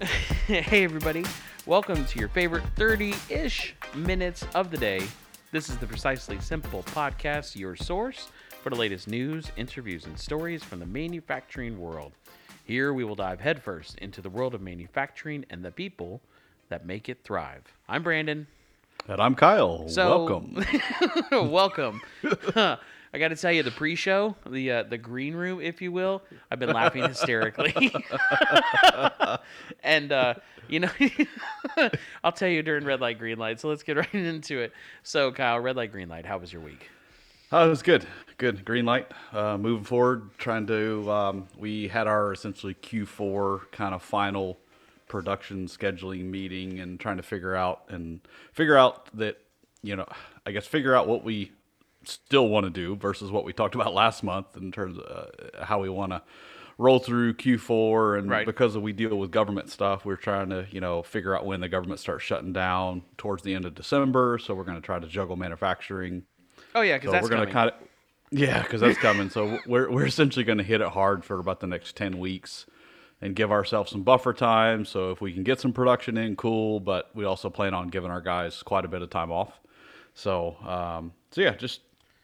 hey, everybody. Welcome to your favorite 30 ish minutes of the day. This is the Precisely Simple podcast, your source for the latest news, interviews, and stories from the manufacturing world. Here we will dive headfirst into the world of manufacturing and the people that make it thrive. I'm Brandon. And I'm Kyle. So- Welcome. Welcome. I got to tell you, the pre-show, the uh, the green room, if you will, I've been laughing hysterically. and uh, you know, I'll tell you during red light, green light. So let's get right into it. So, Kyle, red light, green light. How was your week? Oh, it was good. Good. Green light. Uh, moving forward, trying to. Um, we had our essentially Q4 kind of final production scheduling meeting and trying to figure out and figure out that, you know, I guess figure out what we still want to do versus what we talked about last month in terms of uh, how we want to roll through Q4 and Right. because we deal with government stuff, we're trying to, you know, figure out when the government starts shutting down towards the end of December. So we're going to try to juggle manufacturing Oh yeah, because so that's we're gonna coming. kind of, yeah, because that's coming. So we're we're essentially going to hit it hard for about the next ten weeks, and give ourselves some buffer time. So if we can get some production in, cool. But we also plan on giving our guys quite a bit of time off. So um, so yeah, just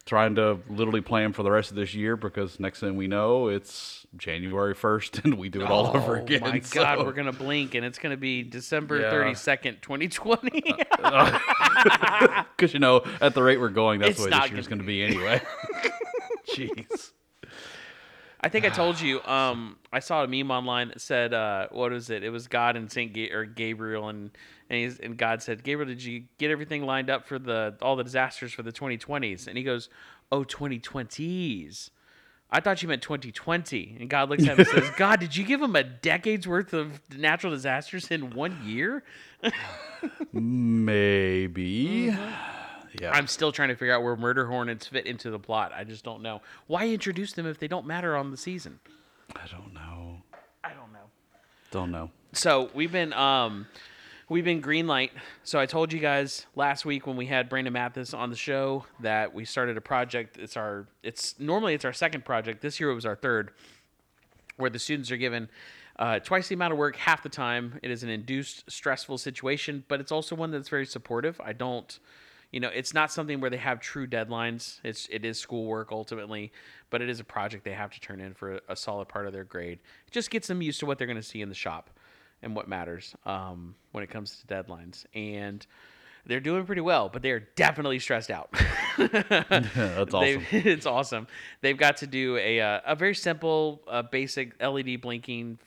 trying to literally plan for the rest of this year because next thing we know, it's January first, and we do it all over again. Oh, my So- God, we're gonna blink, and it's gonna be December Yeah. thirty second, twenty twenty. Because you know, at the rate we're going, that's It's the way this year's gonna going to be anyway. Jeez. I think I told you. Um, I saw a meme online that said, uh, "What is it? It was God and Saint Ga- or Gabriel, and and, he's, and God said, Gabriel, did you get everything lined up for the all the disasters for the 2020s?" And he goes, "Oh, 2020s." I thought you meant 2020. And God looks at him and says, God, did you give him a decade's worth of natural disasters in one year? Maybe. Yeah. I'm still trying to figure out where murder hornets fit into the plot. I just don't know. Why introduce them if they don't matter on the season? I don't know. I don't know. Don't know. So we've been um we've been green light. So I told you guys last week when we had Brandon Mathis on the show that we started a project. It's our it's normally it's our second project. This year it was our third, where the students are given uh, twice the amount of work half the time. It is an induced stressful situation, but it's also one that's very supportive. I don't you know, it's not something where they have true deadlines. It's it is schoolwork ultimately, but it is a project they have to turn in for a, a solid part of their grade. It just gets them used to what they're going to see in the shop and what matters um, when it comes to deadlines. And they're doing pretty well, but they're definitely stressed out. That's They- awesome. it's awesome. They've got to do a uh, a very simple, uh, basic LED blinking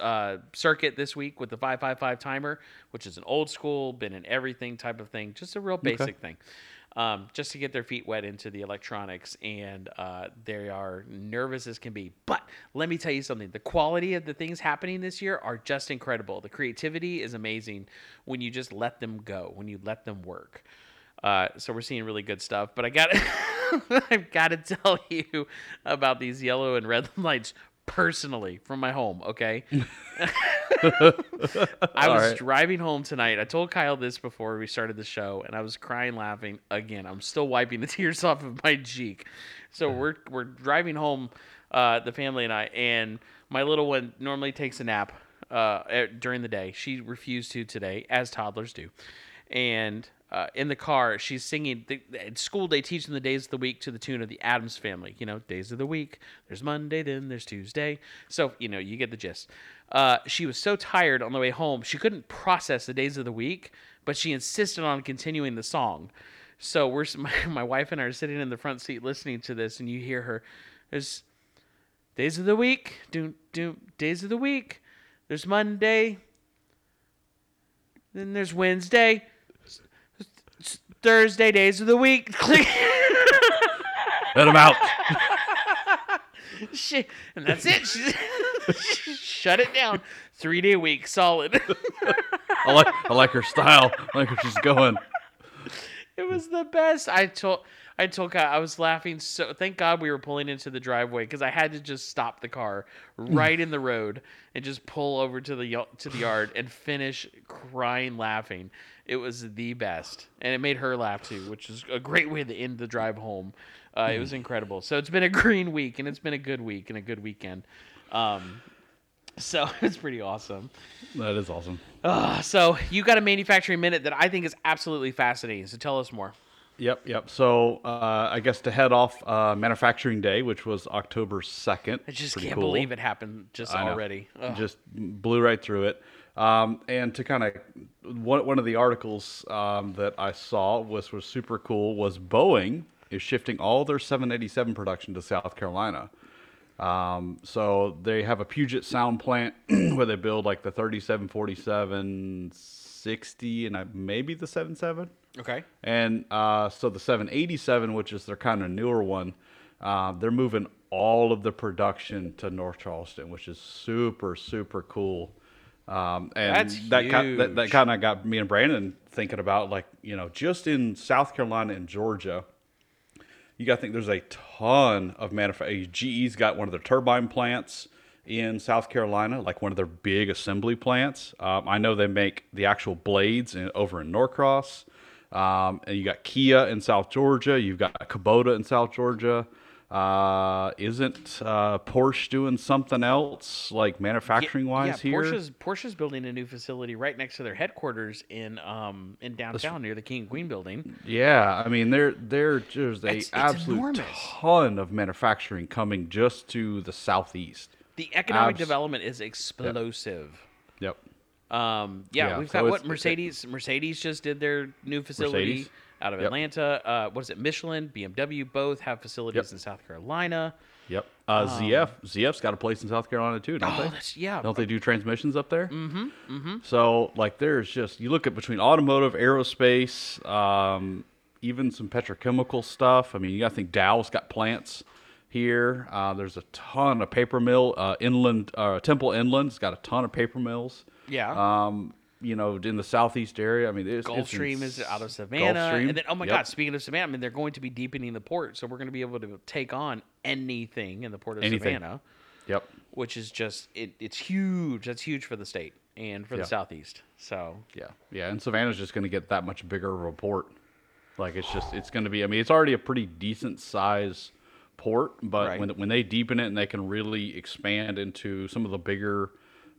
uh, circuit this week with the 555 timer, which is an old school, been in everything type of thing. Just a real basic thing. Um, just to get their feet wet into the electronics, and uh, they are nervous as can be. But let me tell you something: the quality of the things happening this year are just incredible. The creativity is amazing when you just let them go, when you let them work. Uh, so we're seeing really good stuff. But I got I've got to tell you about these yellow and red lights personally from my home. Okay. I was right. driving home tonight. I told Kyle this before we started the show, and I was crying, laughing again. I'm still wiping the tears off of my cheek. So we're we're driving home, uh, the family and I, and my little one normally takes a nap uh, during the day. She refused to today, as toddlers do, and. Uh, in the car, she's singing. The, at school, they teach them the days of the week to the tune of the Addams Family. You know, days of the week. There's Monday, then there's Tuesday. So you know, you get the gist. Uh, she was so tired on the way home, she couldn't process the days of the week, but she insisted on continuing the song. So we're my, my wife and I are sitting in the front seat listening to this, and you hear her. There's days of the week. Do do days of the week. There's Monday. Then there's Wednesday. Thursday days of the week. Let him out. She, and that's it. She, shut it down. Three day week, solid. I like I like her style. I like where she's going. it was the best. I told I told Kyle I was laughing so. Thank God we were pulling into the driveway because I had to just stop the car right in the road and just pull over to the to the yard and finish crying laughing. It was the best, and it made her laugh too, which is a great way to end the drive home. Uh, it was incredible. So it's been a green week, and it's been a good week and a good weekend. Um, So it's pretty awesome. That is awesome. Uh, so you got a manufacturing minute that I think is absolutely fascinating. So tell us more. Yep, yep. So uh, I guess to head off uh, Manufacturing Day, which was October second. I just Pretty can't cool. believe it happened just I already. Just blew right through it. Um, and to kind of one, one of the articles um, that I saw was was super cool was Boeing is shifting all their 787 production to South Carolina. Um, so they have a Puget Sound plant where they build like the 37, 47, 60, and maybe the 77. Okay. And uh, so the 787, which is their kind of newer one, uh, they're moving all of the production to North Charleston, which is super super cool. Um, and That's that ki- that, that kind of got me and Brandon thinking about like you know just in South Carolina and Georgia, you got to think there's a ton of manufacturing. GE's got one of their turbine plants in South Carolina, like one of their big assembly plants. Um, I know they make the actual blades in, over in Norcross. Um, and you got Kia in South Georgia. You've got Kubota in South Georgia. Uh, isn't uh, Porsche doing something else, like manufacturing wise yeah, here? Porsche's Porsche's building a new facility right next to their headquarters in um in downtown near the King and Queen building. Yeah, I mean, there there there's a It's- it's absolute enormous. ton of manufacturing coming just to the southeast. The economic Abs- development is explosive. Yep. Um, yeah, Yeah, we've so got what it's- Mercedes. Mercedes just did their new facility Mercedes? out of Yep. Atlanta. Uh, what is it? Michelin, BMW, both have facilities Yep. in South Carolina. Yep. Uh, ZF ZF's got a place in South Carolina too, don't Oh, they? that's yeah. Don't they do transmissions up there? Mm-hmm. Mm-hmm. So like, there's just you look at between automotive, aerospace, um, even some petrochemical stuff. I mean, you got to think Dow's got plants here. Uh, there's a ton of paper mill. Uh, inland uh, Temple Inland's got a ton of paper mills. Yeah. Um, you know, in the southeast area. I mean, it's, it's Gulfstream ins- is out of Savannah, Gulfstream, and then oh my yep. God! Speaking of Savannah, I mean they're going to be deepening the port, so we're going to be able to take on anything in the port of Anything. Savannah, Yep. which is just it, it's huge. That's huge for the state and for Yeah. the southeast. So Yeah, yeah, and Savannah's just going to get that much bigger of a port. Like it's just it's going to be. I mean, it's already a pretty decent size port, but Right. when when they deepen it and they can really expand into some of the bigger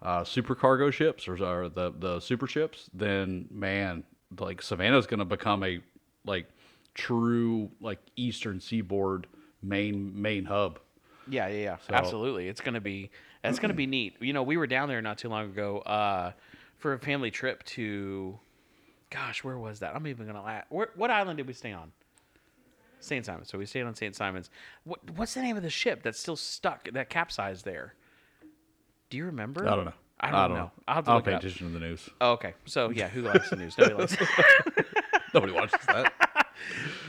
uh, super cargo ships or, or the the super ships, then man, like Savannah's going to become a like true like eastern seaboard main main hub. Yeah, yeah, yeah. Absolutely. It's gonna be it's gonna be neat. You know, we were down there not too long ago uh, for a family trip to, gosh, where was that? I'm even gonna laugh. Where, what island did we stay on? St. Simons. So we stayed on St. Simons. What what's the name of the ship that's still stuck that capsized there? Do you remember? I don't know. I don't, know. I'll have to I don't look pay attention to the news. Oh, okay. So yeah, who likes the news? Nobody likes. Nobody watches that.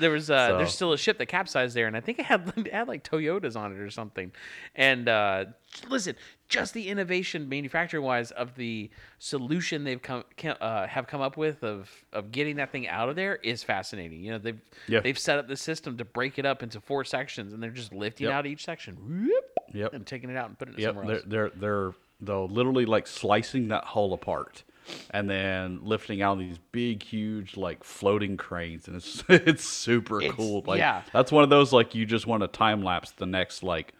there was uh, there's still a ship that capsized there, and I think it had it had like Toyotas on it or something. And uh, listen, just the innovation manufacturing wise of the solution they've come uh, have come up with of of getting that thing out of there is fascinating. You know they've Yeah. they've set up the system to break it up into four sections, and they're just lifting Yep. out each section, whoop, Yep. and taking it out and putting it Yep, somewhere they're, else. they're they're literally like slicing that hull apart, and then lifting out these big, huge like floating cranes, and it's it's super It's- cool. Like yeah. that's one of those like you just want to time lapse the next like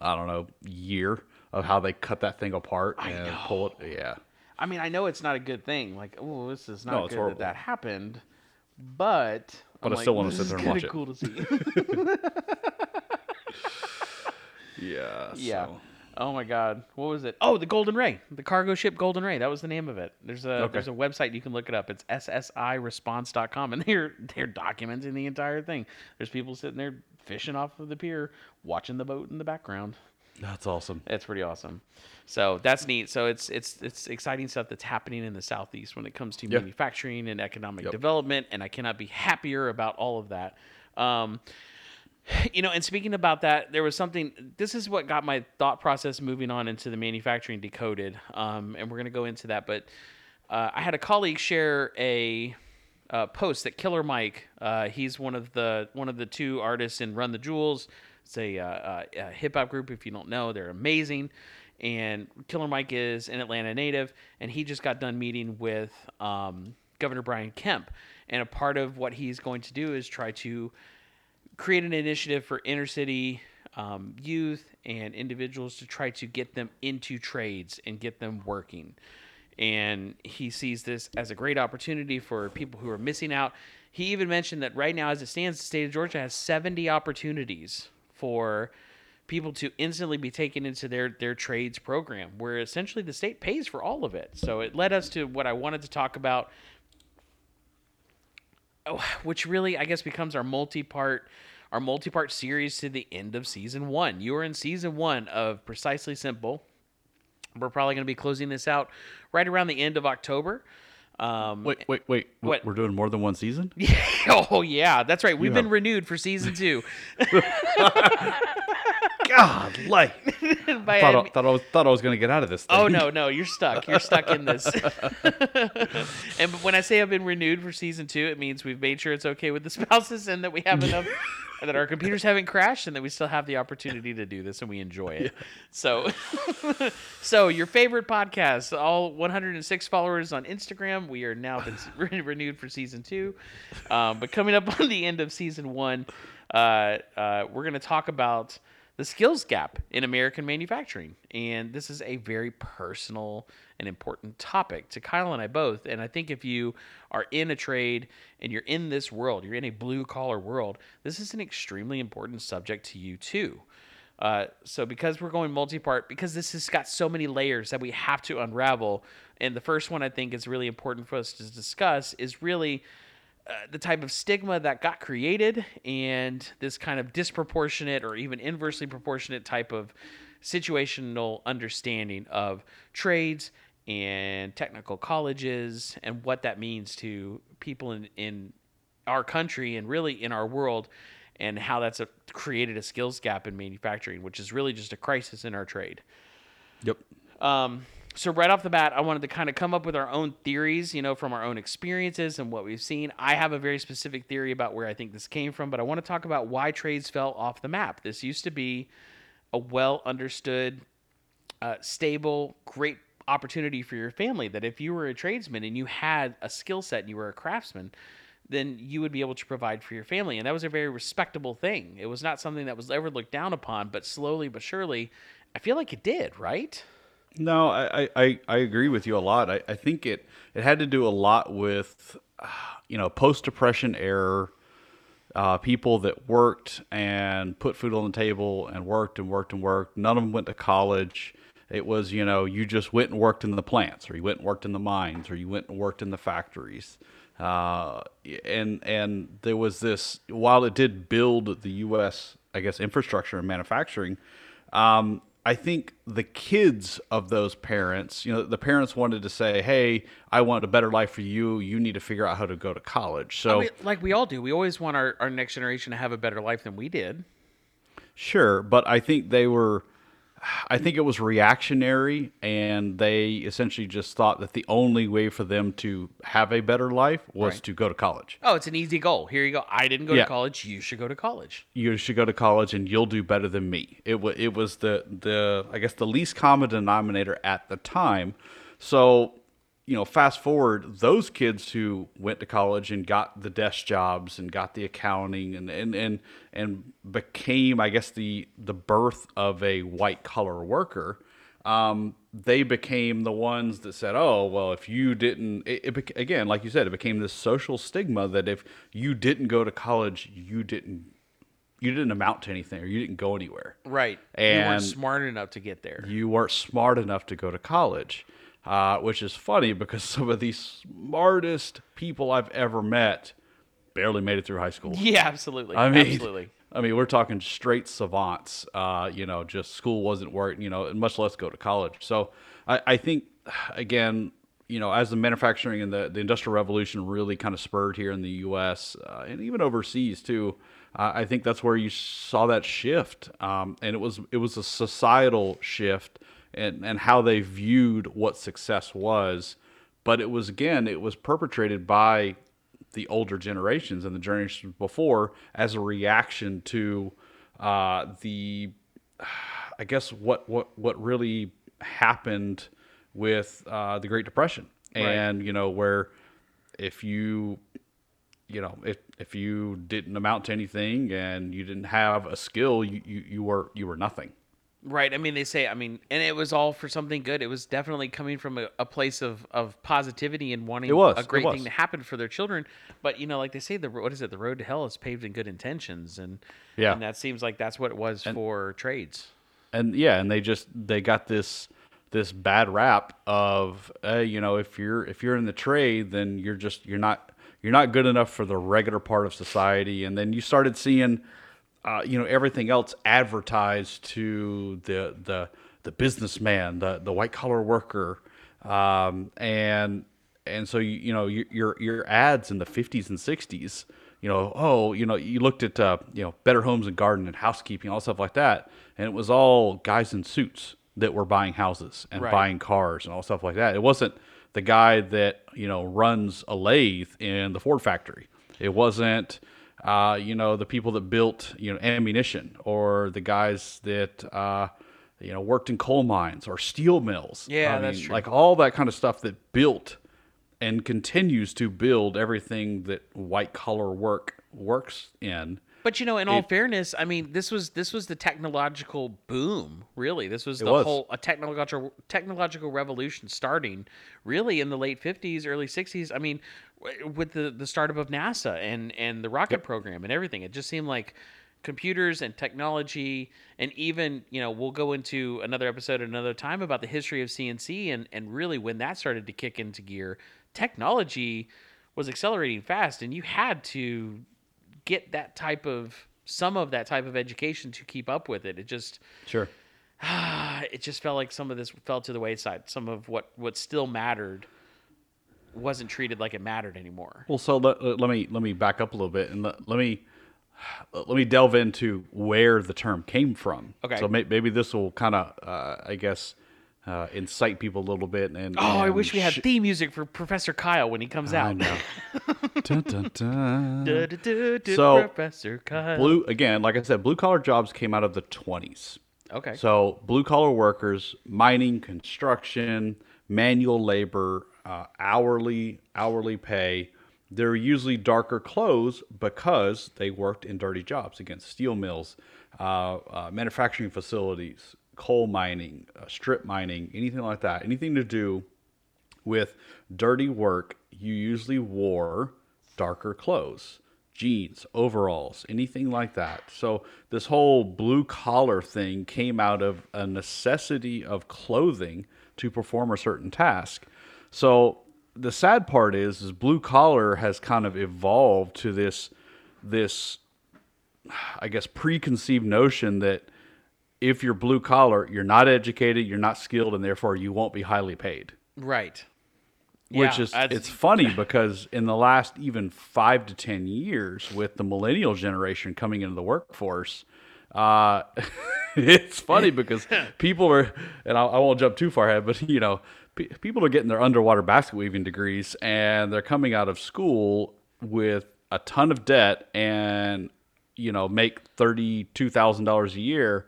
I don't know year of how they cut that thing apart and pull it. Yeah, I mean, I know it's not a good thing. Like, oh, this is not No, good horrible. that that happened, but But I'm I still like, wanna sit there and watch it. Cool to see. yeah, Yeah. so- Oh my God, what was it? Oh, the Golden Ray, the cargo ship Golden Ray. That was the name of it. There's a Okay. there's a website you can look it up. It's ssiresponse.com, and they're they're documenting the entire thing. There's people sitting there fishing off of the pier, watching the boat in the background. That's awesome. It's pretty awesome. So that's neat. So it's it's it's exciting stuff that's happening in the southeast when it comes to Yeah. manufacturing and economic Yep. development, and I cannot be happier about all of that. Um, you know, and speaking about that, there was something. This is what got my thought process moving on into the manufacturing decoded, um, and we're going to go into that. But uh, I had a colleague share a uh, post that Killer Mike. Uh, he's one of the one of the two artists in Run the Jewels. It's a, uh, uh, a hip hop group. If you don't know, they're amazing. And Killer Mike is an Atlanta native, and he just got done meeting with um, Governor Brian Kemp. And a part of what he's going to do is try to create an initiative for inner city um, youth and individuals to try to get them into trades and get them working. And he sees this as a great opportunity for people who are missing out. He even mentioned that right now, as it stands, the state of Georgia has 70 opportunities for people to instantly be taken into their their trades program where essentially the state pays for all of it so it led us to what i wanted to talk about which really i guess becomes our multi-part our multi-part series to the end of season one you are in season one of precisely simple we're probably going to be closing this out right around the end of october um, Wait, wait, wait. What? We're doing more than one season? oh yeah that's right we've been renewed for season two God, like By thought, I I, thought I was thought I was going to get out of this. Thing. Oh no, no, you're stuck. You're stuck in this. and when I say I've been renewed for season two, it means we've made sure it's okay with the spouses and that we have enough, and that our computers haven't crashed, and that we still have the opportunity to do this and we enjoy it. So, so your favorite podcast, all 106 followers on Instagram, we are now been re- renewed for season two. Um, but coming up on the end of season one, uh, uh, we're going to talk about the skills gap in American manufacturing. And this is a very personal and important topic to Kyle and I both. And I think if you are in a trade and you're in this world, you're in a blue collar world, this is an extremely important subject to you too. Uh, so because we're going multi-part, because this has got so many layers that we have to unravel, and the first one I think is really important for us to discuss is really uh, the type of stigma that got created and this kind of disproportionate or even inversely proportionate type of situational understanding of trades and technical colleges and what that means to people in, in our country and really in our world and how that's a, created a skills gap in manufacturing which is really just a crisis in our trade Yep. um, so right off the bat, I wanted to kind of come up with our own theories, you know, from our own experiences and what we've seen. I have a very specific theory about where I think this came from, but I want to talk about why trades fell off the map. This used to be a well understood, uh, stable, great opportunity for your family. That if you were a tradesman and you had a skill set and you were a craftsman, then you would be able to provide for your family. And that was a very respectable thing. It was not something that was ever looked down upon, but slowly but surely, I feel like it did, right? No, I, I- I, agree with you a lot. I, I think it, it had to do a lot with, you know, post depression era, uh, people that worked and put food on the table and worked and worked and worked. None of them went to college. It was, you know, you just went and worked in the plants, or you went and worked in the mines, or you went and worked in the factories. Uh, and and there was this. While it did build the U.S. I guess infrastructure and manufacturing, um, I think the kids of those parents, you know, the parents wanted to say, "Hey, I want a better life for you. You need to figure out how to go to college." So I mean, like we all do. We always want our, our next generation to have a better life than we did. Sure, but I think they were I think it was reactionary and they essentially just thought that the only way for them to have a better life was Right. to go to college. Oh, it's an easy goal. Here you go. I didn't go Yeah. to college. You should go to college. You should go to college and you'll do better than me. It was it was the the I guess the least common denominator at the time. So, you know, fast forward, those kids who went to college and got the desk jobs and got the accounting and and and, and became, I guess, the the birth of a white collar worker. Um, they became the ones that said, "Oh, well, if you didn't," it, it again, like you said, it became this social stigma that if you didn't go to college, you didn't you didn't amount to anything or you didn't go anywhere Right. And you weren't smart enough to get there. you weren't smart enough to go to college, uh, which is funny because some of the smartest people I've ever met barely made it through high school. Yeah, absolutely. I mean, absolutely. I mean, we're talking straight savants. Uh, you know, just school wasn't working. You know, and much less go to college. So I, I think, again, you know, as the manufacturing and the, the industrial revolution really kind of spurred here in the U.S. Uh, and even overseas too, uh, I think that's where you saw that shift. Um, and it was it was a societal shift and and how they viewed what success was. But it was again, it was perpetrated by the older generations and the generations before as a reaction to uh, the, I guess what what what really happened with uh, the Great Depression, Right. and you know where if you you know, if if you didn't amount to anything and you didn't have a skill, you you, you were you were nothing. Right. I mean, they say, I mean, and it was all for something good. It was definitely coming from a, a place of, of positivity and wanting was, a great thing to happen for their children. But, you know, like they say, the what is it? The road to hell is paved in good intentions. And, Yeah. and that seems like that's what it was for trades. and yeah, and they just they got this this bad rap of uh, you know if you're if you're in the trade, then you're just you're not you're not good enough for the regular part of society, and then you started seeing uh, you know everything else advertised to the the the businessman, the the white collar worker, um, and and so you, you know your your your ads in the 50s and 60s you know oh you know you looked at uh, you know better homes and garden and housekeeping all stuff like that. And it was all guys in suits that were buying houses and Right. buying cars and all stuff like that. It wasn't the guy that you know runs a lathe in the ford factory. It wasn't uh, you know the people that built you know ammunition or the guys that uh, you know worked in coal mines or steel mills Yeah, I that's mean, true. like all that kind of stuff that built and continues to build everything that white collar work works in. But you know, in all It- fairness, I mean, this was this was the technological boom. Really, this was the was. whole a technological technological revolution starting really in the late fifties, early sixties. I mean, w- with the the startup of NASA and and the rocket program and everything, it just seemed like computers and technology and even you know we'll go into another episode another time about the history of CNC and and really when that started to kick into gear technology was accelerating fast and you had to get that type of some of that type of education to keep up with it. It just Sure. it just felt like some of this fell to the wayside. Some of what what still mattered wasn't treated like it mattered anymore. Well, so let, let me let me back up a little bit and let, let me let me delve into where the term came from. Okay. So may, maybe this will kind of, uh, I guess, uh, incite people a little bit. And Oh, I wish we had sh- theme music for Professor Kyle when he comes I out. know. dun, dun, dun. Du- du- du- du- So, Professor Kyle. Blue again, like I said, blue collar jobs came out of the twenties. Okay. So blue collar workers, mining, construction, manual labor, uh, hourly hourly pay. They're usually darker clothes because they worked in dirty jobs against steel mills, uh, uh, manufacturing facilities, coal mining, uh, strip mining, anything like that. Anything to do with dirty work, you usually wore darker clothes, jeans, overalls, anything like that. So this whole blue collar thing came out of a necessity of clothing to perform a certain task. So the sad part is is blue collar has kind of evolved to this this I guess preconceived notion that if you're blue collar, you're not educated, you're not skilled, and therefore you won't be highly paid right. which Yeah, is it's funny because in the last even five to ten years with the millennial generation coming into the workforce uh, it's funny because people are and I, I won't jump too far ahead but you know pe- people are getting their underwater basket weaving degrees and they're coming out of school with a ton of debt and you know make $32000 a year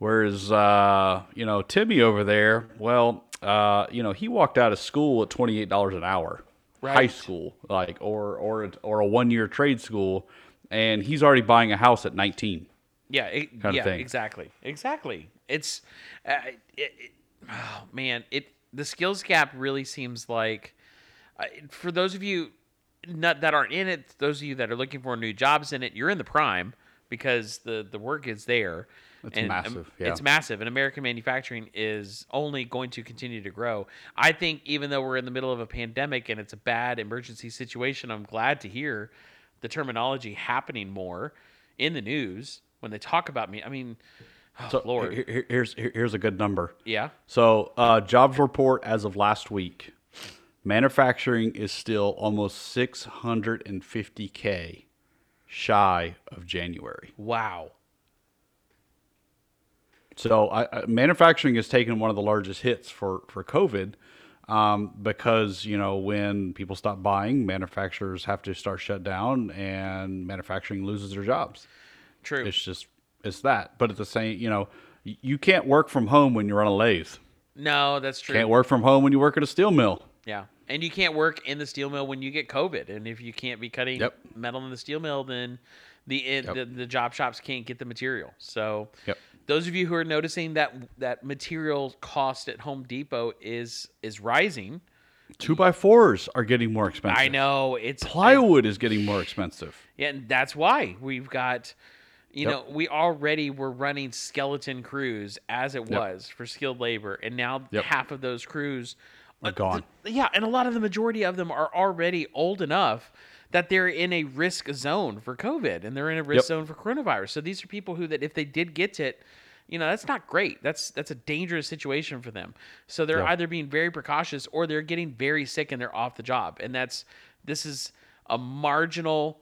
Whereas, uh, you know, Timmy over there, well, uh, you know, he walked out of school at twenty eight dollars an hour, high school, like, or or a- or a one year trade school, and he's already buying a house at nineteen. Yeah, it, kind of yeah, thing. exactly, exactly. It's, uh, it, it, oh man, it the skills gap really seems like, uh, for those of you not, that aren't in it, those of you that are looking for new jobs in it, you're in the prime because the the work is there. It's And, um, massive, yeah. It's massive, and American manufacturing is only going to continue to grow. I think even though we're in the middle of a pandemic and it's a bad emergency situation, I'm glad to hear the terminology happening more in the news when they talk about me. I mean, oh, So Lord, here- here- here's here- here's a good number. yeah, So uh, jobs report as of last week, manufacturing is still almost six hundred and fifty k shy of January. wow, So I, I, manufacturing has taken one of the largest hits for for COVID um, because you know when people stop buying, manufacturers have to start shut down, and manufacturing loses their jobs. true. It's just it's that. But at the same, you know, you can't work from home when you're on a lathe. no, that's true. You can't work from home when you work at a steel mill. Yeah, And you can't work in the steel mill when you get COVID. And if you can't be cutting Yep. metal in the steel mill, then the, it, Yep. the the job shops can't get the material. So Yep. Those of you who are noticing that that material cost at Home Depot is is rising, Two by fours are getting more expensive. I know it's Plywood is getting more expensive. Yeah, and that's why we've got, you Yep. know, we already were running skeleton crews as it Yep. was for skilled labor, and now Yep. half of those crews Are gone. yeah, and a lot of the majority of them are already old enough that they're in a risk zone for COVID and they're in a risk zone for coronavirus. So these are people who that if they did get it, you know, that's not great. That's that's a dangerous situation for them. So they're Yeah. either being very precautious or they're getting very sick and they're off the job. And that's this is a marginal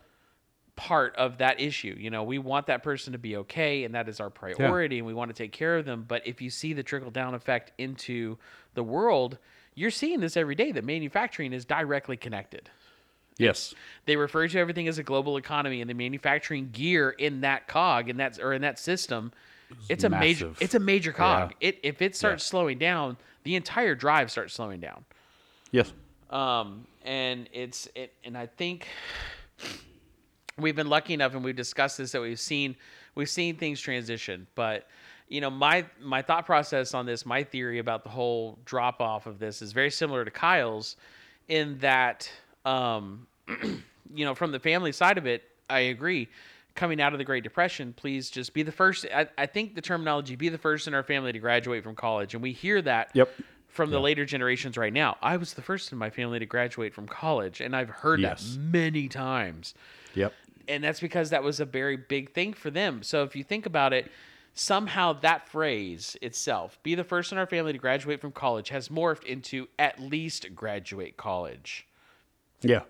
part of that issue. You know, we want that person to be okay, and that is our priority, and we want to take care of them. But if you see the trickle down effect into the world, you're seeing this every day that manufacturing is directly connected. Yes. They refer to everything as a global economy, and the manufacturing gear in that cog and that's or in that system, it's a major it's a major cog. Yeah. It if it starts slowing down, the entire drive starts slowing down. Yes. Um, and it's it, and I think we've been lucky enough, and we've discussed this that we've seen we've seen things transition. But you know, my my thought process on this, my theory about the whole drop off of this is very similar to Kyle's, in that um, you know, from the family side of it, I agree. Coming out of the Great Depression, please just be the first. I, I think the terminology "be the first in our family to graduate from college," and we hear that Yep. from the later generations right now. I was the first in my family to graduate from college, and I've heard Yes. that many times. Yep. And that's because that was a very big thing for them. So if you think about it, somehow that phrase itself, be the first in our family to graduate from college, has morphed into at least graduate college. Yeah.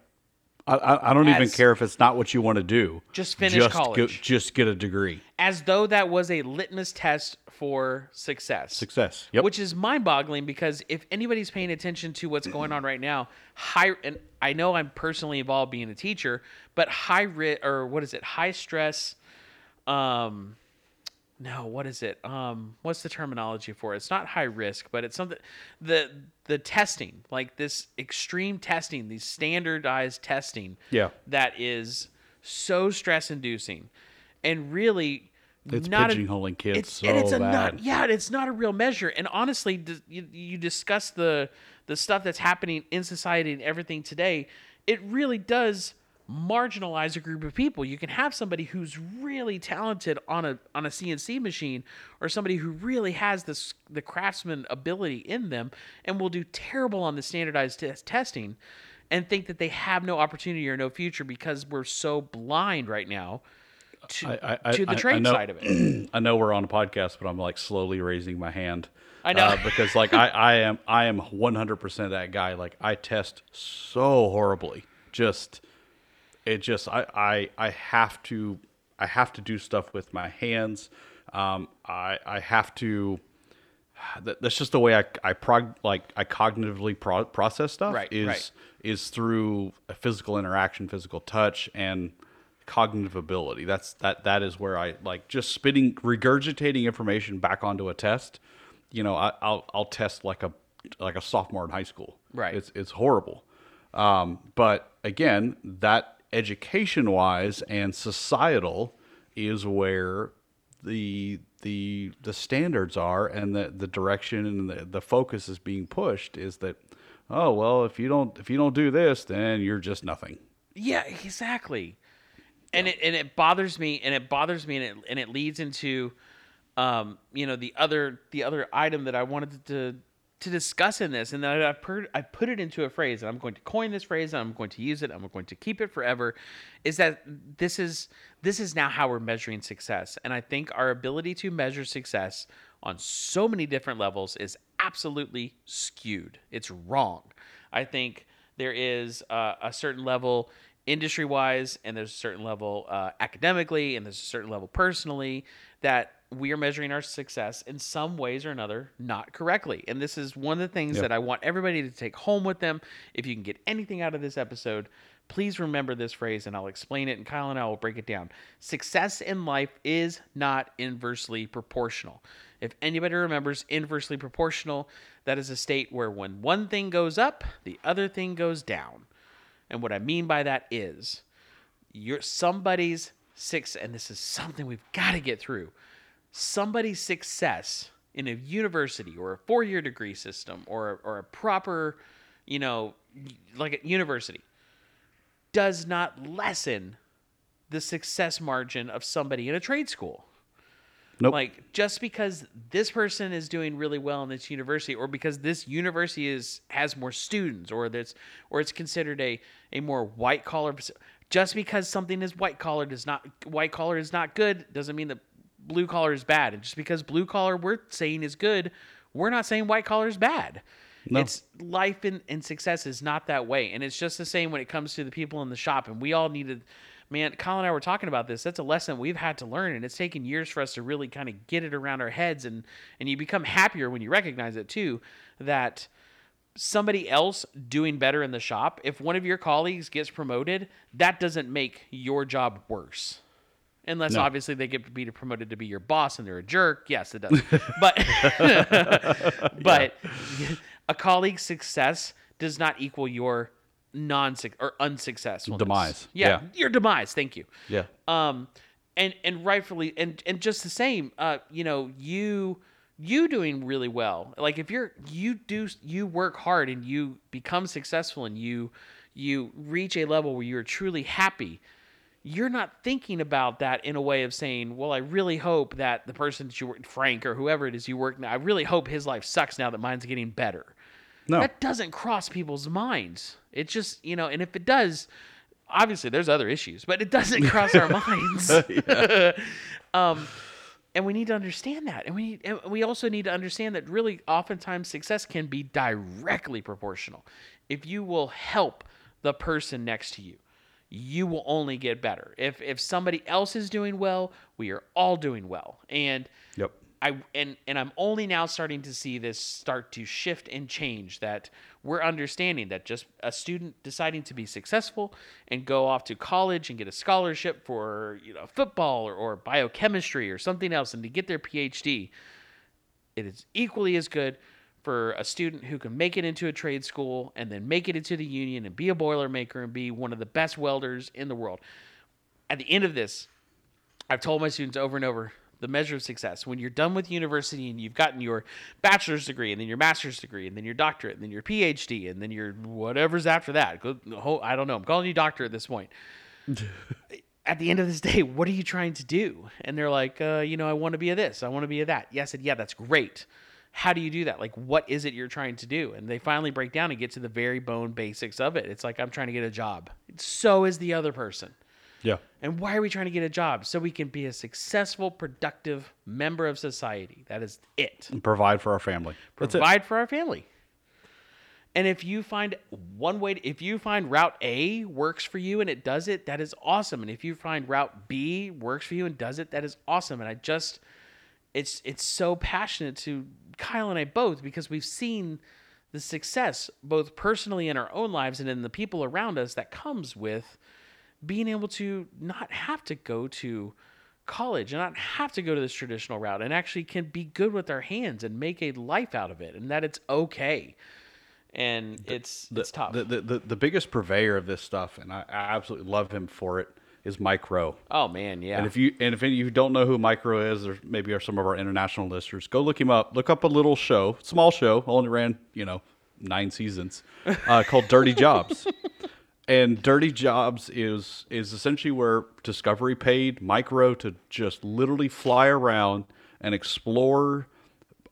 I, I, I don't even care if it's not what you want to do. Just finish just college. Go, just get a degree. As though that was a litmus test for success. Success. Yep. Which is mind-boggling because if anybody's paying attention to what's going on right now, high and I know I'm personally involved being a teacher, but high risk or what is it? High stress um no, what is it? Um what's the terminology for it? It's not high risk, but it's something the the testing, like this extreme testing, these standardized testing Yeah. that is so stress inducing and really It's not a- pigeonholing kids it's, so and it's a bad. not yeah it's not a real measure and honestly you, you discuss the the stuff that's happening in society and everything today it really does marginalize a group of people you can have somebody who's really talented on a on a cnc machine or somebody who really has this the craftsman ability in them and will do terrible on the standardized test testing and think that they have no opportunity or no future because we're so blind right now to, I- I- to the trade know- side of it I know we're on a podcast, but I'm like slowly raising my hand. I know. uh, because like I, I am I am 100 percent that guy. Like I test so horribly. Just it just I, I I have to I have to do stuff with my hands. Um, I I have to. That, that's just the way I I prog like I cognitively pro- process stuff. Right, is right. is through a physical interaction, physical touch, and cognitive ability. That's that that is where I like just spitting regurgitating information back onto a test. You know, I, I'll I'll test like a like a sophomore in high school. Right. It's it's horrible. Um, but again, that education wise and societal is where the the the standards are and the the direction and the, the focus is being pushed is that oh well if you don't if you don't do this then you're just nothing Yeah, exactly. And it and it bothers me, and it bothers me, and it and it leads into, um, you know, the other the other item that I wanted to to discuss in this, and I put I put it into a phrase, and I'm going to coin this phrase, and I'm going to use it, I'm going to keep it forever, is that this is this is now how we're measuring success, and I think our ability to measure success on so many different levels is absolutely skewed. It's wrong. I think there is uh, a certain level industry wise and there's a certain level uh, academically and there's a certain level personally that we are measuring our success in some ways or another not correctly. And this is one of the things Yep. that I want everybody to take home with them. If you can get anything out of this episode, please remember this phrase and I'll explain it and Kyle and I will break it down. Success in life is not inversely proportional. If anybody remembers inversely proportional, that is a state where when one thing goes up, the other thing goes down. And what I mean by that is you're somebody's six and this is something we've got to get through somebody's success in a university or a four-year degree system or or a proper you know like a university does not lessen the success margin of somebody in a trade school Nope. like just because this person is doing really well in this university or because this university is has more students or that's or it's considered a a more white collar just because something is white collar does not white collar is not good doesn't mean that blue collar is bad. And just because blue collar we're saying is good we're not saying white collar is bad. No. it's life and, and success is not that way. And it's just the same when it comes to the people in the shop. And we all needed man colin and i were talking about this. That's a lesson we've had to learn. And it's taken years for us to really kind of get it around our heads. And and you become happier when you recognize it too that somebody else doing better in the shop if one of your colleagues gets promoted that doesn't make your job worse unless No. obviously they get to be promoted to be your boss and they're a jerk yes it does but but a colleague's success does not equal your non or unsuccessful Demise. Yeah, Yeah. your demise. Thank you. yeah. Um, and and rightfully and and just the same. Uh, you know, you you doing really well. Like if you're you do you work hard and you become successful and you you reach a level where you're truly happy. You're not thinking about that in a way of saying, "Well, I really hope that the person that you work, Frank or whoever it is you work now, I really hope his life sucks now that mine's getting better." No. That doesn't cross people's minds. It just, you know, and if it does, obviously there's other issues, but it doesn't cross our minds. um, and we need to understand that, and we need, and we also need to understand that really, oftentimes, success can be directly proportional. If you will help the person next to you, you will only get better. If if somebody else is doing well, we are all doing well, and Yep. I and and I'm only now starting to see this start to shift and change that we're understanding that just a student deciding to be successful and go off to college and get a scholarship for you know football or, or biochemistry or something else and to get their PhD it is equally as good for a student who can make it into a trade school and then make it into the union and be a boilermaker and be one of the best welders in the world. At the end of this, I've told my students over and over the measure of success when you're done with university and you've gotten your bachelor's degree and then your master's degree and then your doctorate and then your PhD and then your whatever's after that. I don't know. I'm calling you doctor at this point. at the end of this day, what are you trying to do? And they're like, uh, you know, I want to be a this, I want to be a that. Yeah, I said, yeah, that's great. How do you do that? Like, what is it you're trying to do? And they finally break down and get to the very bone basics of it. It's like, I'm trying to get a job. So is the other person. Yeah. And why are we trying to get a job? So we can be a successful, productive member of society. That is it. And provide for our family. That's it. Provide for our family. And if you find one way, to, if you find route A works for you and it does it, that is awesome. And if you find route B works for you and does it, that is awesome. And I just, it's it's so passionate to Kyle and I both because we've seen the success both personally in our own lives and in the people around us that comes with being able to not have to go to college and not have to go to this traditional route and actually can be good with our hands and make a life out of it and that it's okay. And it's the, it's tough. The, the, the, the biggest purveyor of this stuff, and I, I absolutely love him for it, is Mike Rowe. oh man yeah And if you and if any of you don't know who Mike Rowe is, or maybe are some of our international listeners, go look him up. Look up a little show, small show, only ran you know nine seasons, uh, called Dirty Jobs. And Dirty Jobs is is essentially where Discovery paid Mike Rowe to just literally fly around and explore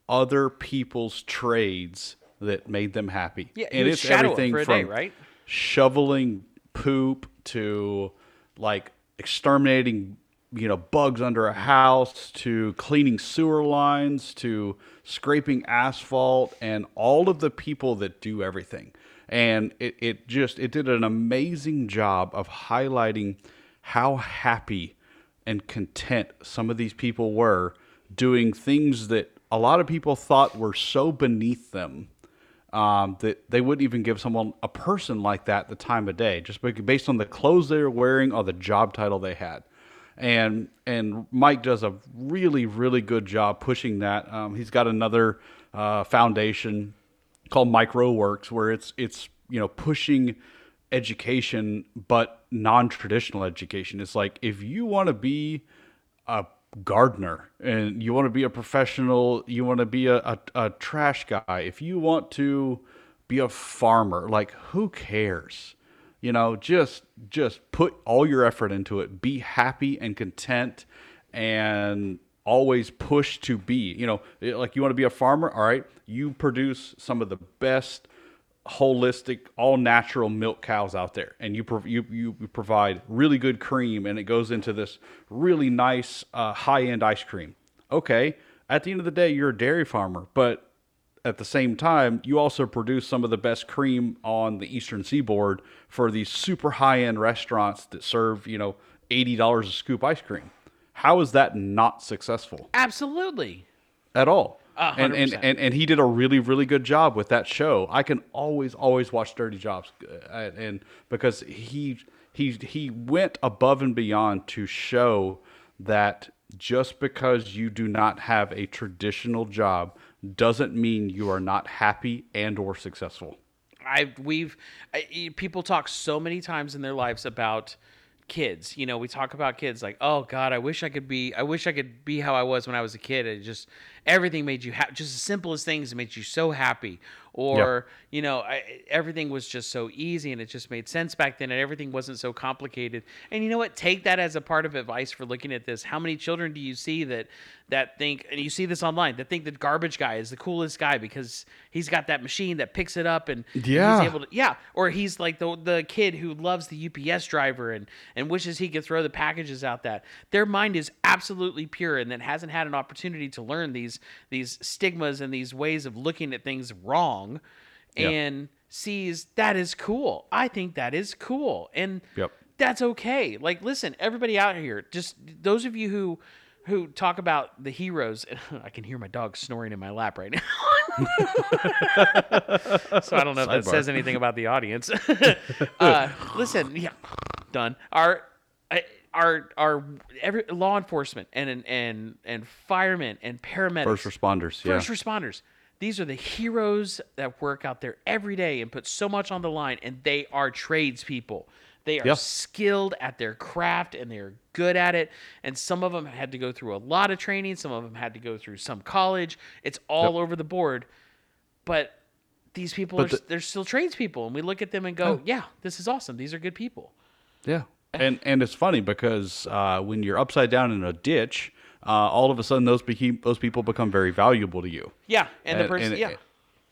other people's trades that made them happy. Yeah, and it's everything from day, right? shoveling poop to like exterminating you know bugs under a house to cleaning sewer lines to scraping asphalt and all of the people that do everything. And it, it just it did an amazing job of highlighting how happy and content some of these people were doing things that a lot of people thought were so beneath them um, that they wouldn't even give someone a person like that the time of day, just based on the clothes they were wearing or the job title they had. And and Mike does a really really good job pushing that. Um, he's got another uh, foundation called mikeroweWORKS where it's it's you know pushing education but non-traditional education. It's like if you want to be a gardener and you want to be a professional, you want to be a, a, a, trash guy, if you want to be a farmer, like who cares? You know, just just put all your effort into it. Be happy and content and always push to be. You know, like you want to be a farmer, all right? You produce some of the best holistic, all natural milk cows out there, and you you you provide really good cream, and it goes into this really nice uh, high end ice cream. Okay, at the end of the day, you're a dairy farmer, but at the same time, you also produce some of the best cream on the eastern seaboard for these super high end restaurants that serve you know eighty dollars a scoop ice cream. How is that not successful? Absolutely. At all and, and, and and he did a really really good job with that show. I can always always watch Dirty Jobs, uh, and because he he he went above and beyond to show that just because you do not have a traditional job doesn't mean you are not happy and or successful. I we've I, people talk so many times in their lives about kids. You know, we talk about kids like, "Oh god, I wish I could be I wish I could be how I was when I was a kid." It just everything made you happy. Just the simplest things made you so happy. Or, you know, I, everything was just so easy and it just made sense back then and everything wasn't so complicated. And you know what? Take that as a part of advice for looking at this. How many children do you see that that think and you see this online that think the garbage guy is the coolest guy because he's got that machine that picks it up and yeah. he's able to yeah, or he's like the the kid who loves the UPS driver and and wishes he could throw the packages out that. Their mind is absolutely pure and that hasn't had an opportunity to learn these these stigmas and these ways of looking at things wrong yep. and sees that is cool. I think that is cool. And yep. that's okay. Like listen, everybody out here, just those of you who who talk about the heroes. I can hear my dog snoring in my lap right now. so I don't know if that says anything about the audience. uh, listen, yeah, done. Our our our every law enforcement and and and firemen and paramedics, first responders, yeah, first responders. These are the heroes that work out there every day and put so much on the line, and they are tradespeople. They are skilled at their craft and they're good at it. And some of them had to go through a lot of training. Some of them had to go through some college. It's all yep. over the board. But these people but are the, they're still tradespeople, and we look at them and go, oh. "Yeah, this is awesome. These are good people." Yeah, and and it's funny because uh, when you're upside down in a ditch, uh, all of a sudden those those people become very valuable to you. Yeah, and, and the person, and, yeah.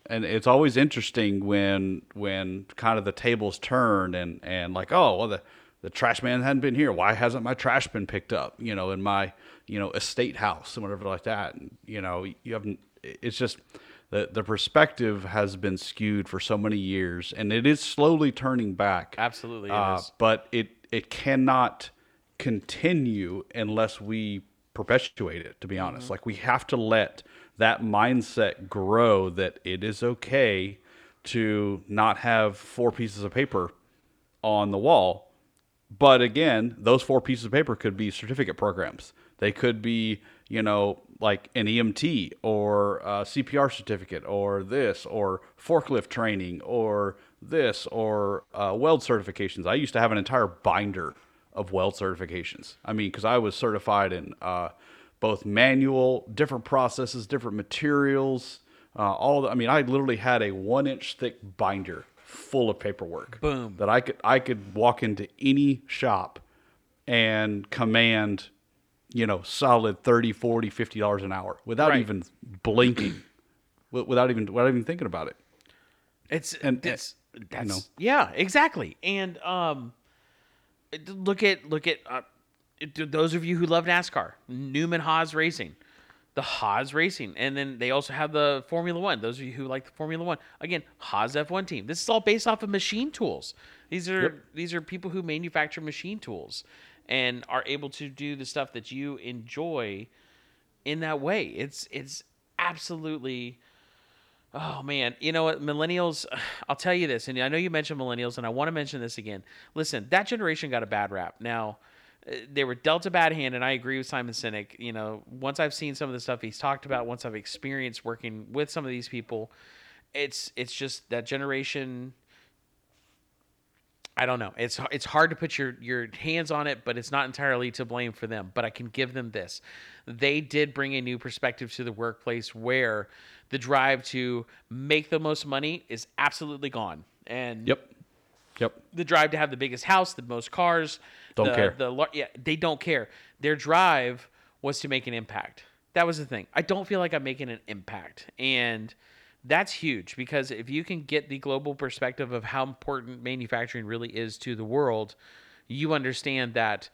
And it's always interesting when when kind of the tables turn and and like oh well the the trash man hadn't been here why hasn't my trash been picked up you know in my you know estate house and whatever like that and you know you haven't it's just the the perspective has been skewed for so many years and it is slowly turning back absolutely uh, but it it cannot continue unless we perpetuate it to be honest. Mm-hmm. like we have to let that mindset grow that it is okay to not have four pieces of paper on the wall. But again those four pieces of paper could be certificate programs. They could be you know like an EMT or a CPR certificate or this or forklift training or this or uh, weld certifications. I used to have an entire binder of weld certifications. I mean, because I was certified in uh, both manual, different processes, different materials. Uh, all the, I mean, I literally had a one inch thick binder full of paperwork. Boom. That I could I could walk into any shop and command, you know, solid 30, 40, 50 dollars an hour without right. even blinking, without even without even thinking about it. It's and it's that's know. yeah, exactly. And um, look at look at uh, those of you who love NASCAR, Newman Haas Racing, the Haas Racing, and then they also have the Formula One. Those of you who like the Formula One, again, Haas F1 team. This is all based off of machine tools. These are yep. these are people who manufacture machine tools and are able to do the stuff that you enjoy in that way. It's it's absolutely Oh man, you know what, millennials? I'll tell you this, and I know you mentioned millennials, and I want to mention this again. Listen, that generation got a bad rap. Now, uh, they were dealt a bad hand, and I agree with Simon Sinek. You know, once I've seen some of the stuff he's talked about, once I've experienced working with some of these people, it's it's just that generation. I don't know. It's it's hard to put your your hands on it, but it's not entirely to blame for them. But I can give them this: they did bring a new perspective to the workplace where the drive to make the most money is absolutely gone. And Yep. Yep. the drive to have the biggest house, the most cars, Don't the, care. The yeah, they don't care. Their drive was to make an impact. That was the thing. I don't feel like I'm making an impact, and that's huge because if you can get the global perspective of how important manufacturing really is to the world, you understand that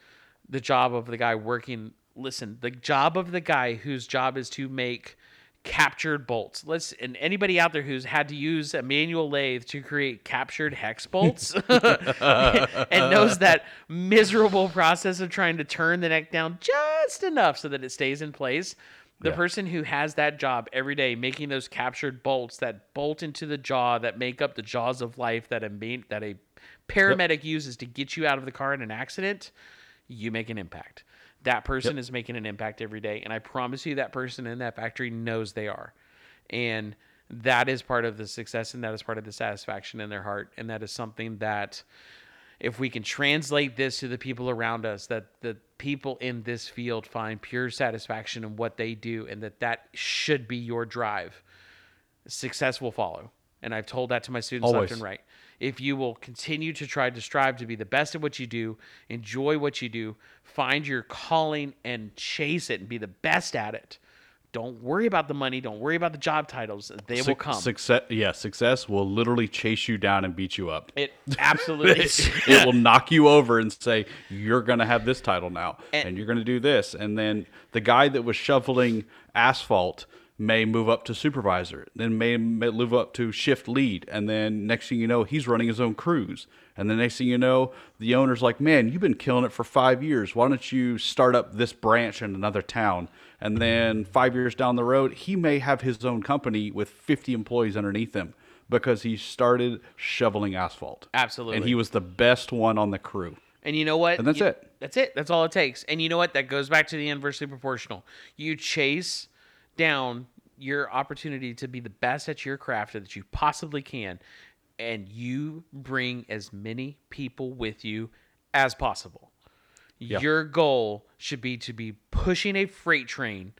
the job of the guy working. Listen, the job of the guy whose job is to make captured bolts. Let's and anybody out there who's had to use a manual lathe to create captured hex bolts and knows that miserable process of trying to turn the neck down just enough so that it stays in place. The Yeah. person who has that job every day making those captured bolts that bolt into the jaw that make up the jaws of life that a that a paramedic uses to get you out of the car in an accident, you make an impact. That person is making an impact every day. And I promise you, that person in that factory knows they are. And that is part of the success and that is part of the satisfaction in their heart. And that is something that, if we can translate this to the people around us, that the people in this field find pure satisfaction in what they do and that that should be your drive, success will follow. And I've told that to my students Always. left and right. If you will continue to try to strive to be the best at what you do, enjoy what you do, find your calling and chase it and be the best at it. Don't worry about the money. Don't worry about the job titles. They will come. Success, yeah, success will literally chase you down and beat you up. It absolutely. it will knock you over and say you're going to have this title now And- and, you're going to do this and then the guy that was shoveling asphalt may move up to supervisor then may, may move up to shift lead and then next thing you know he's running his own crews and the next thing you know the owner's like man you've been killing it for five years why don't you start up this branch in another town and then five years down the road he may have his own company with 50 employees underneath him because he started shoveling asphalt Absolutely. and he was the best one on the crew. And you know what? And that's You- it. That's it. That's all it takes. And you know what? That goes back to the inversely proportional. You chase down your opportunity to be the best at your craft that you possibly can, and you bring as many people with you as possible. Your goal should be to be pushing a freight train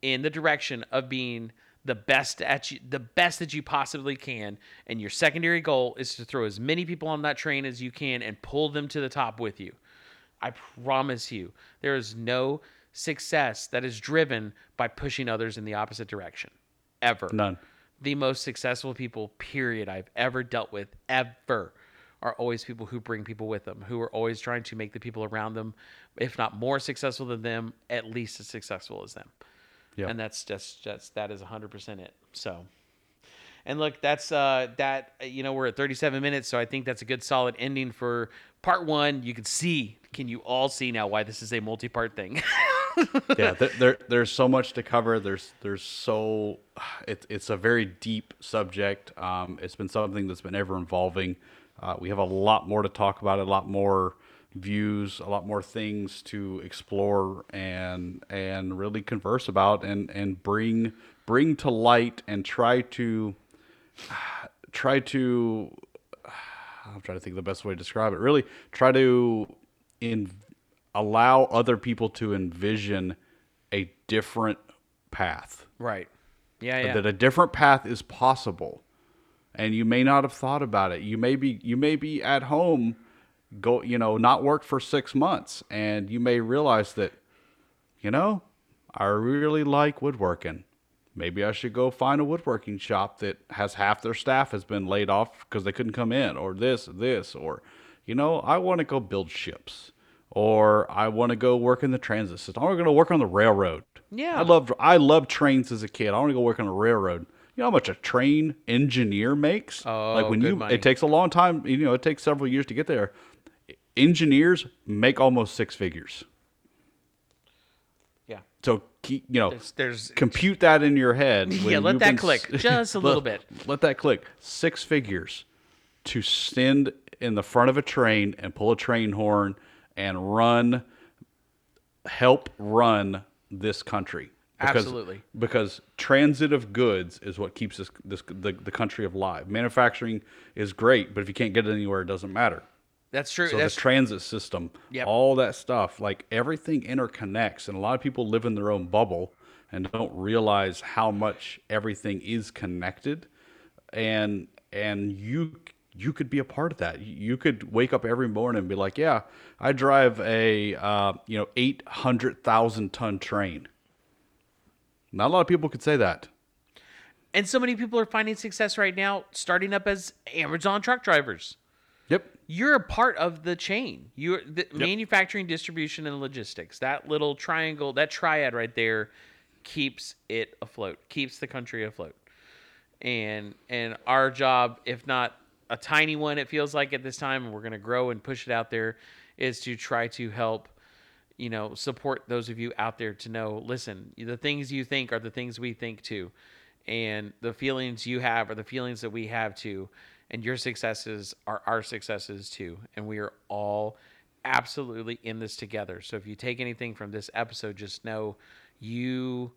in the direction of being the best at you, the best that you possibly can and your secondary goal is to throw as many people on that train as you can and pull them to the top with you i promise you there is no success that is driven by pushing others in the opposite direction. Ever. None. the most successful people period i've ever dealt with ever are always people who bring people with them who are always trying to make the people around them if not more successful than them at least as successful as them. Yeah. and that's just just that is 100% it. So and look that's uh that you know we're at 37 minutes so i think that's a good solid ending for part one. You can see can you all see now why this is a multi-part thing yeah, there, there there's so much to cover. There's there's so it's it's a very deep subject. Um, it's been something that's been ever evolving. Uh, we have a lot more to talk about, a lot more views, a lot more things to explore and and really converse about and and bring bring to light and try to try to I'm trying to think of the best way to describe it. Really try to in allow other people to envision a different path. right yeah yeah That a different path is possible. And you may not have thought about it. You may be you may be at home go you know, not work for 6 months and you may realize that you know, I really like woodworking. Maybe I should go find a woodworking shop that has half their staff has been laid off because they couldn't come in, or this, this, or, you know, I want to go build ships, or I want to go work in the transit system. I'm going to work on the railroad. Yeah. I loved I loved trains as a kid. I want to go work on a railroad. You know how much a train engineer makes? Oh, like when you money. it takes a long time. You know, it takes several years to get there. Engineers make almost six figures. Yeah. So keep you know There's, there's compute that in your head. Yeah, let that been click just a let- little bit. Let that click. Six figures to stand in the front of a train and pull a train horn and run, help run this country. Because, Absolutely. Because transit of goods is what keeps this, this the, the country alive. Manufacturing is great, but if you can't get it anywhere, it doesn't matter. that's true. So that's the transit system, Yep. all that stuff, like everything interconnects, and a lot of people live in their own bubble and don't realize how much everything is connected, and and you you could be a part of that. You could wake up every morning and be like, yeah, I drive a uh, you know eight hundred thousand ton train. Not a lot of people could say that. and so many people are finding success right now, starting up as Amazon truck drivers. Yep. You're a part of the chain. You're the manufacturing, distribution, and logistics. That little triangle, that triad right there, keeps it afloat, keeps the country afloat. And and our job, if not a tiny one, it feels like at this time, and we're going to grow and push it out there, is to try to help you know, support those of you out there to know, listen, the things you think are the things we think too. And the feelings you have are the feelings that we have too. And your successes are our successes too. And we are all absolutely in this together. So if you take anything from this episode, just know you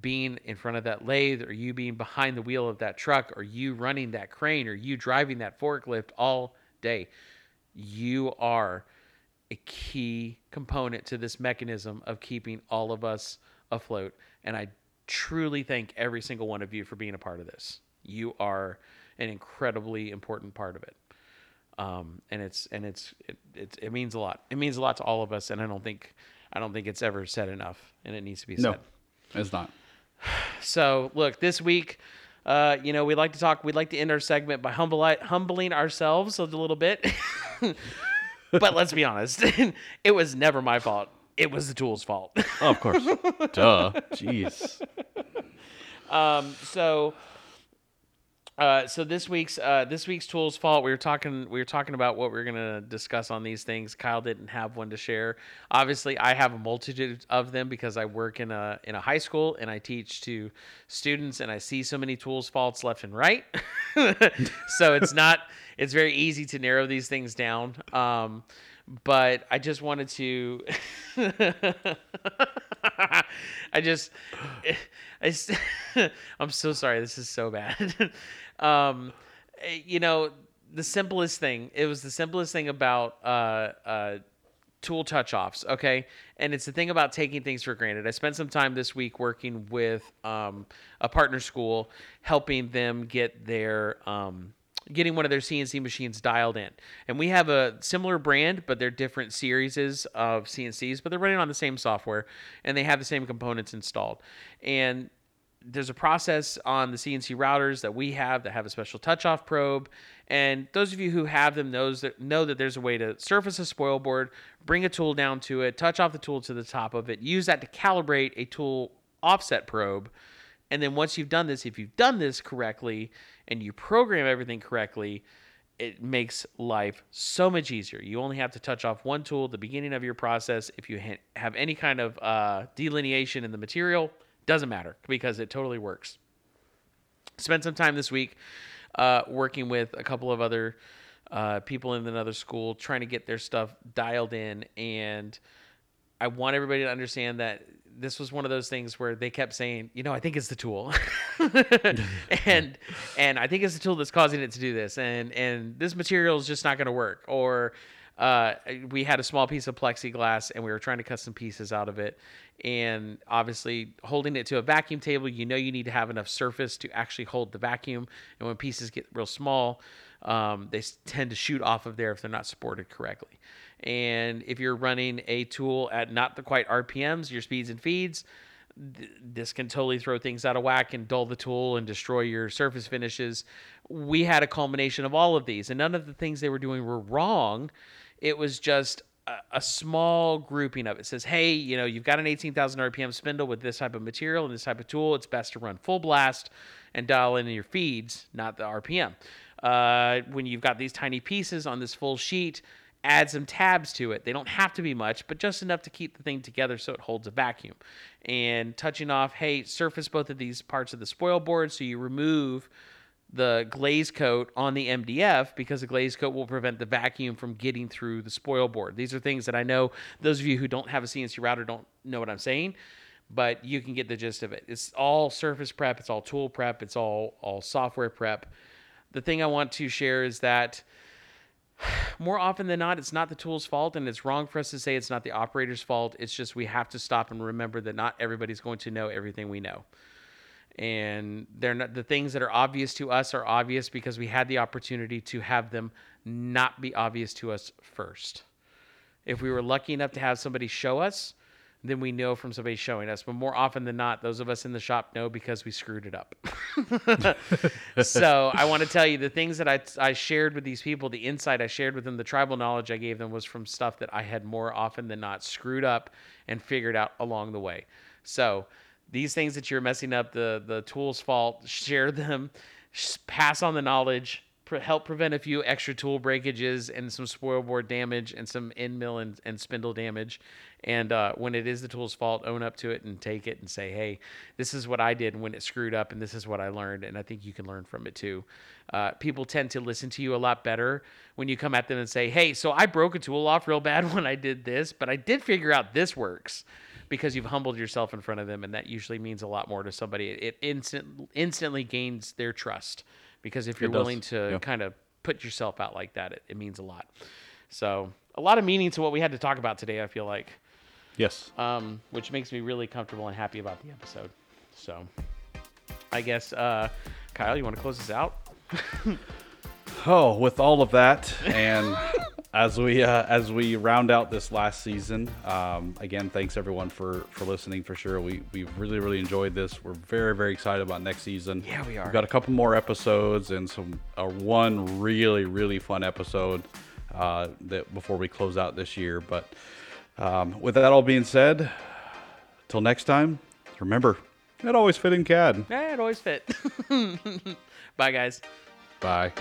being in front of that lathe or you being behind the wheel of that truck or you running that crane or you driving that forklift all day, you are a key component to this mechanism of keeping all of us afloat. And I truly thank every single one of you for being a part of this. You are an incredibly important part of it. Um, and it's and it's it, it it means a lot. It means a lot to all of us, and I don't think I don't think it's ever said enough, and it needs to be No, said. It's not. So look, this week, uh, you know, we like to talk. We'd like to end our segment by humble, humbling ourselves a little bit. but let's be honest, it was never my fault. It was the tool's fault. Oh, of course. Duh. Jeez. um, so, uh, so this week's uh, this week's tool's fault. We were talking we were talking about what we are gonna discuss on these things. Kyle didn't have one to share. Obviously, I have a multitude of them because I work in a in a high school and I teach to students, and I see so many tools faults left and right. so it's not it's very easy to narrow these things down. Um, but I just wanted to. I just, I, I'm so sorry. This is so bad. Um, eh, you know, the simplest thing. It was the simplest thing about uh, uh, tool touch offs. Okay, and it's the thing about taking things for granted. I spent some time this week working with um, a partner school, helping them get their um, getting one of their CNC machines dialed in. And we have a similar brand, but they're different series of CNCs, but they're running on the same software and they have the same components installed. And there's a process on the CNC routers that we have that have a special touch off probe. And those of you who have them knows that know that there's a way to surface a spoil board, bring a tool down to it, touch off the tool to the top of it, use that to calibrate a tool offset probe. And then once you've done this, if you've done this correctly and you program everything correctly, it makes life so much easier. You only have to touch off one tool at the beginning of your process. If you ha- have any kind of uh, delineation in the material, doesn't matter because it totally works. Spent some time this week uh, working with a couple of other uh, people in another school trying to get their stuff dialed in and I want everybody to understand that this was one of those things where they kept saying, you know, I think it's the tool, and and I think it's the tool that's causing it to do this, and and this material is just not going to work. Or uh, we had a small piece of plexiglass, and we were trying to cut some pieces out of it, and obviously holding it to a vacuum table, you know, you need to have enough surface to actually hold the vacuum, and when pieces get real small, um, they tend to shoot off of there if they're not supported correctly. And if you're running a tool at not the quite RPMs, your speeds and feeds, th- this can totally throw things out of whack and dull the tool and destroy your surface finishes. We had a culmination of all of these, and none of the things they were doing were wrong. It was just a, a small grouping of it. it says, hey, you know, you've got an 18,000 RPM spindle with this type of material and this type of tool. It's best to run full blast and dial in your feeds, not the RPM. Uh, when you've got these tiny pieces on this full sheet, add some tabs to it. They don't have to be much, but just enough to keep the thing together so it holds a vacuum. And touching off, hey, surface both of these parts of the spoil board so you remove the glaze coat on the MDF because the glaze coat will prevent the vacuum from getting through the spoil board. These are things that I know those of you who don't have a CNC router don't know what I'm saying, but you can get the gist of it. It's all surface prep, it's all tool prep, it's all all software prep. The thing I want to share is that more often than not, it's not the tool's fault, and it's wrong for us to say it's not the operator's fault. It's just we have to stop and remember that not everybody's going to know everything we know and they're not the things that are obvious to us are obvious because we had the opportunity to have them not be obvious to us first. If we were lucky enough to have somebody show us, then we know from somebody showing us. But more often than not, those of us in the shop know because we screwed it up. so I want to tell you the things that I, I shared with these people, the insight I shared with them, the tribal knowledge I gave them was from stuff that I had more often than not screwed up and figured out along the way. So these things that you're messing up, the the tool's fault, share them, pass on the knowledge, help prevent a few extra tool breakages and some spoil board damage and some end mill and, and spindle damage. And uh, when it is the tool's fault, own up to it and take it and say, hey, this is what I did when it screwed up, and this is what I learned. And I think you can learn from it too. Uh, people tend to listen to you a lot better when you come at them and say, hey, so I broke a tool off real bad when I did this, but I did figure out this works because you've humbled yourself in front of them, and that usually means a lot more to somebody. It instant instantly gains their trust because if you're willing to yeah. kind of put yourself out like that, it, it means a lot. So a lot of meaning to what we had to talk about today. I feel like. Yes. Um, which makes me really comfortable and happy about the episode. So, I guess, uh, Kyle, you want to close this out? oh, with all of that and as we uh, as we round out this last season, um, again, thanks everyone for for listening. For sure, we we really really enjoyed this. We're very very excited about next season. Yeah, we are. We've got a couple more episodes and some uh, one really really fun episode uh, that before we close out this year. But um, with that all being said, till next time, remember it always fit in CAD. Yeah, it always fit. Bye, guys. Bye.